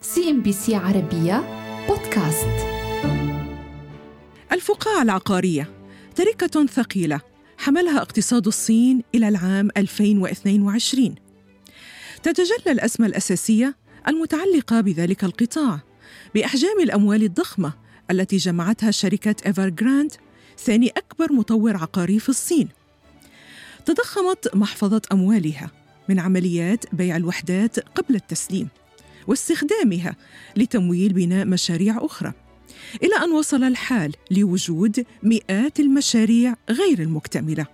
CNBC عربية بودكاست. الفقاعة العقارية. تركة ثقيلة. حملها اقتصاد الصين إلى العام 2022 تتجلى الأزمة الأساسية المتعلقة بذلك القطاع بأحجام الأموال الضخمة التي جمعتها شركة إيفر جراند ثاني أكبر مطور عقاري في الصين. تضخمت محفظة أموالها من عمليات بيع الوحدات قبل التسليم. واستخدامها لتمويل بناء مشاريع أخرى. إلى أن وصل الحال لوجود مئات المشاريع غير المكتملة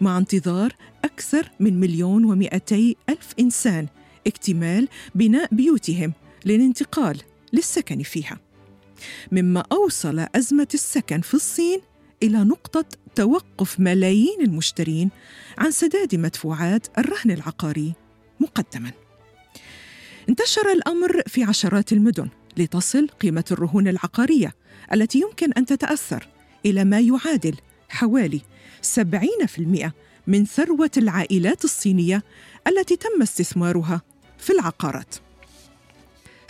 مع انتظار أكثر من مليون ومئتي ألف إنسان اكتمال بناء بيوتهم للانتقال للسكن فيها. مما أوصل أزمة السكن في الصين إلى نقطة توقف ملايين المشترين عن سداد مدفوعات الرهن العقاري مقدما. انتشر الأمر في عشرات المدن لتصل قيمة الرهون العقارية التي يمكن أن تتأثر إلى ما يعادل حوالي 70% من ثروة العائلات الصينية التي تم استثمارها في العقارات.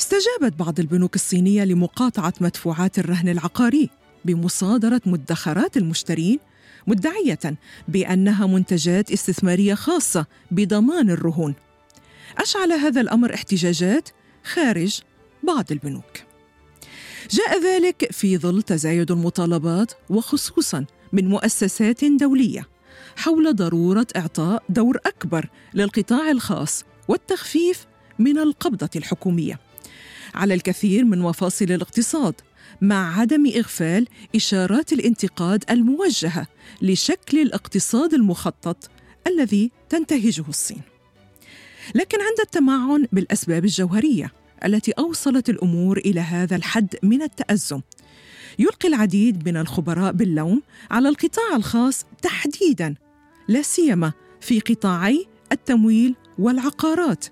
استجابت بعض البنوك الصينية لمقاطعة مدفوعات الرهن العقاري بمصادرة مدخرات المشترين مدعية بأنها منتجات استثمارية خاصة بضمان الرهون أشعل هذا الأمر احتجاجات خارج بعض البنوك. جاء ذلك في ظل تزايد المطالبات وخصوصا من مؤسسات دولية حول ضرورة إعطاء دور أكبر للقطاع الخاص والتخفيف من القبضة الحكومية على الكثير من مفاصل الاقتصاد مع عدم إغفال إشارات الانتقاد الموجهة لشكل الاقتصاد المخطط الذي تنتهجه الصين لكن عند التمعن بالأسباب الجوهرية التي أوصلت الأمور إلى هذا الحد من التأزم. يلقي العديد من الخبراء باللوم على القطاع الخاص تحديدا لا سيما في قطاعي التمويل والعقارات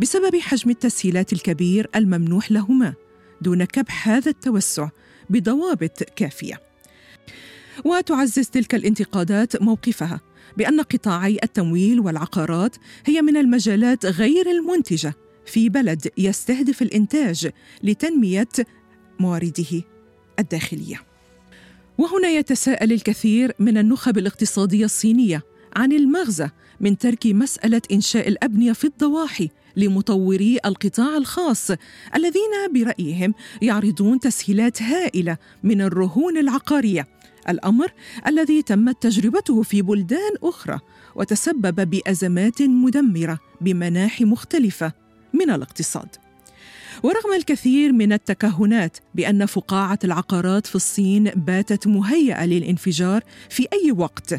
بسبب حجم التسهيلات الكبير الممنوح لهما دون كبح هذا التوسع بضوابط كافية. وتعزز تلك الانتقادات موقفها. بأن قطاعي التمويل والعقارات هي من المجالات غير المنتجة في بلد يستهدف الإنتاج لتنمية موارده الداخلية. وهنا يتساءل الكثير من النخب الاقتصادية الصينية عن المغزى من ترك مسألة إنشاء الأبنية في الضواحي لمطوري القطاع الخاص الذين برأيهم يعرضون تسهيلات هائلة من الرهون العقارية الأمر الذي تمت تجربته في بلدان أخرى وتسبب بأزمات مدمرة بمناحي مختلفة من الاقتصاد. ورغم الكثير من التكهنات بأن فقاعة العقارات في الصين باتت مهيئة للانفجار في أي وقت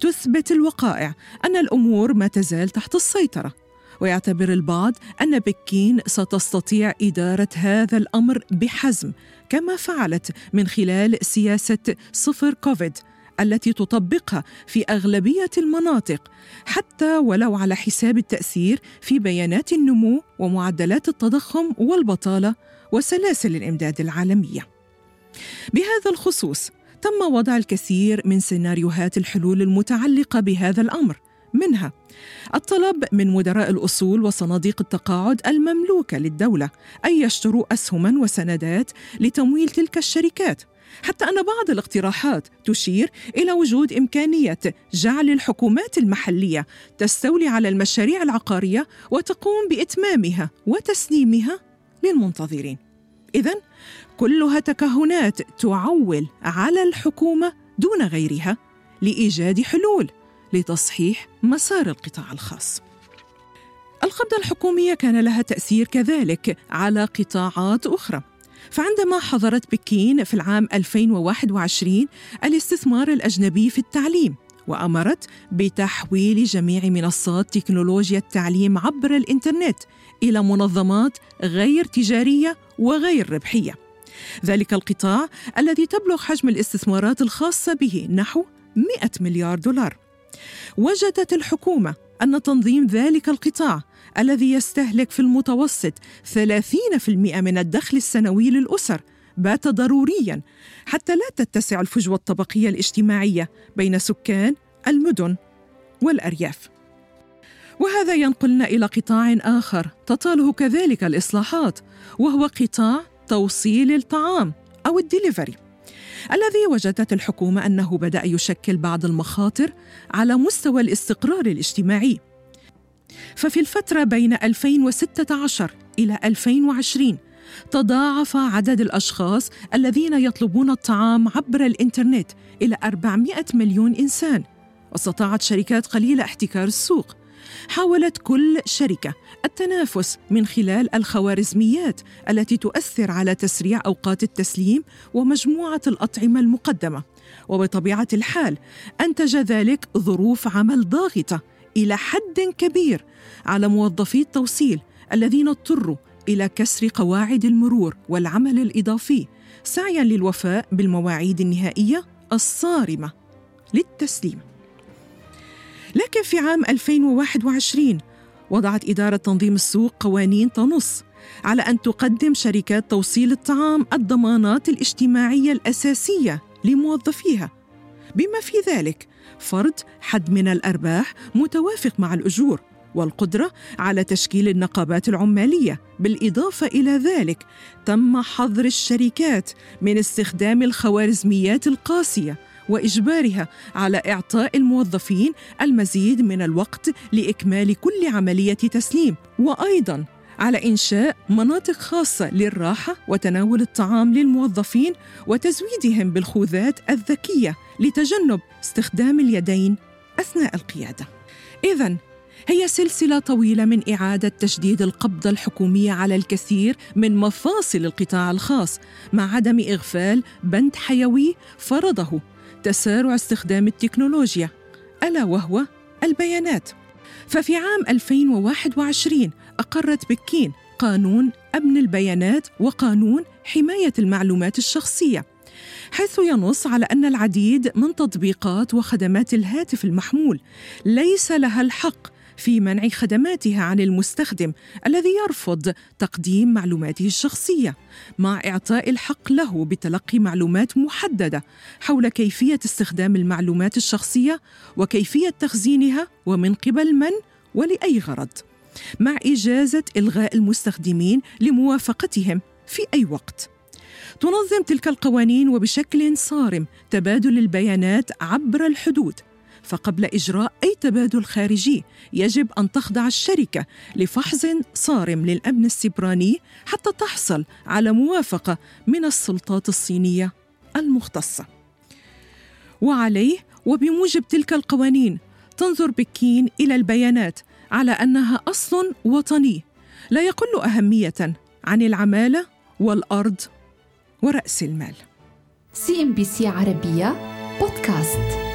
تثبت الوقائع أن الأمور ما تزال تحت السيطرة. ويعتبر البعض أن بكين ستستطيع إدارة هذا الأمر بحزم كما فعلت من خلال سياسة صفر كوفيد التي تطبقها في أغلبية المناطق حتى ولو على حساب التأثير في بيانات النمو ومعدلات التضخم والبطالة وسلاسل الإمداد العالمية. بهذا الخصوص تم وضع الكثير من سيناريوهات الحلول المتعلقة بهذا الأمر منها. الطلب من مدراء الأصول وصناديق التقاعد المملوكة للدولة أن يشتروا أسهما وسندات لتمويل تلك الشركات حتى أن بعض الاقتراحات تشير إلى وجود إمكانية جعل الحكومات المحلية تستولي على المشاريع العقارية وتقوم بإتمامها وتسليمها للمنتظرين. اذا كلها تكهنات تعول على الحكومة دون غيرها لإيجاد حلول. لتصحيح مسار القطاع الخاص. القبضة الحكومية كان لها تأثير كذلك على قطاعات أخرى. فعندما حظرت بكين في العام 2021 الاستثمار الأجنبي في التعليم وأمرت بتحويل جميع منصات تكنولوجيا التعليم عبر الإنترنت إلى منظمات غير تجارية وغير ربحية. ذلك القطاع الذي تبلغ حجم الاستثمارات الخاصة به نحو 100 مليار دولار. وجدت الحكومة أن تنظيم ذلك القطاع الذي يستهلك في المتوسط 30% من الدخل السنوي للأسر بات ضروريا حتى لا تتسع الفجوة الطبقية الاجتماعية بين سكان المدن والأرياف. وهذا ينقلنا إلى قطاع آخر تطاله كذلك الإصلاحات وهو قطاع توصيل الطعام أو الدليفري. الذي وجدت الحكومة أنه بدأ يشكل بعض المخاطر على مستوى الاستقرار الاجتماعي. ففي الفترة بين 2016 إلى 2020 تضاعف عدد الأشخاص الذين يطلبون الطعام عبر الإنترنت إلى 400 مليون إنسان واستطاعت شركات قليلة احتكار السوق. حاولت كل شركة التنافس من خلال الخوارزميات التي تؤثر على تسريع أوقات التسليم ومجموعة الأطعمة المقدمة. وبطبيعة الحال أنتج ذلك ظروف عمل ضاغطة إلى حد كبير على موظفي التوصيل الذين اضطروا إلى كسر قواعد المرور والعمل الإضافي سعيا للوفاء بالمواعيد النهائية الصارمة للتسليم. لكن في عام 2021 وضعت إدارة تنظيم السوق قوانين تنص على أن تقدم شركات توصيل الطعام الضمانات الاجتماعية الأساسية لموظفيها. بما في ذلك فرض حد من الأرباح متوافق مع الأجور والقدرة على تشكيل النقابات العمالية. بالإضافة إلى ذلك تم حظر الشركات من استخدام الخوارزميات القاسية وإجبارها على إعطاء الموظفين المزيد من الوقت لإكمال كل عملية تسليم. وأيضا على إنشاء مناطق خاصة للراحة وتناول الطعام للموظفين وتزويدهم بالخوذات الذكية لتجنب استخدام اليدين أثناء القيادة. اذا هي سلسلة طويلة من إعادة تشديد القبضة الحكومية على الكثير من مفاصل القطاع الخاص مع عدم إغفال بند حيوي فرضه تسارع استخدام التكنولوجيا ألا وهو البيانات. ففي عام 2021 أقرت بكين قانون أمن البيانات وقانون حماية المعلومات الشخصية حيث ينص على أن العديد من تطبيقات وخدمات الهاتف المحمول ليس لها الحق في منع خدماتها عن المستخدم الذي يرفض تقديم معلوماته الشخصية مع إعطاء الحق له بتلقي معلومات محددة حول كيفية استخدام المعلومات الشخصية وكيفية تخزينها ومن قبل من ولأي غرض مع إجازة إلغاء المستخدمين لموافقتهم في أي وقت. تنظم تلك القوانين وبشكل صارم تبادل البيانات عبر الحدود فقبل إجراء أي تبادل خارجي يجب أن تخضع الشركة لفحص صارم للأمن السبراني حتى تحصل على موافقة من السلطات الصينية المختصة. وعليه وبموجب تلك القوانين تنظر بكين إلى البيانات على أنها أصل وطني لا يقل أهمية عن العمالة والأرض ورأس المال. CNBC عربية بودكاست.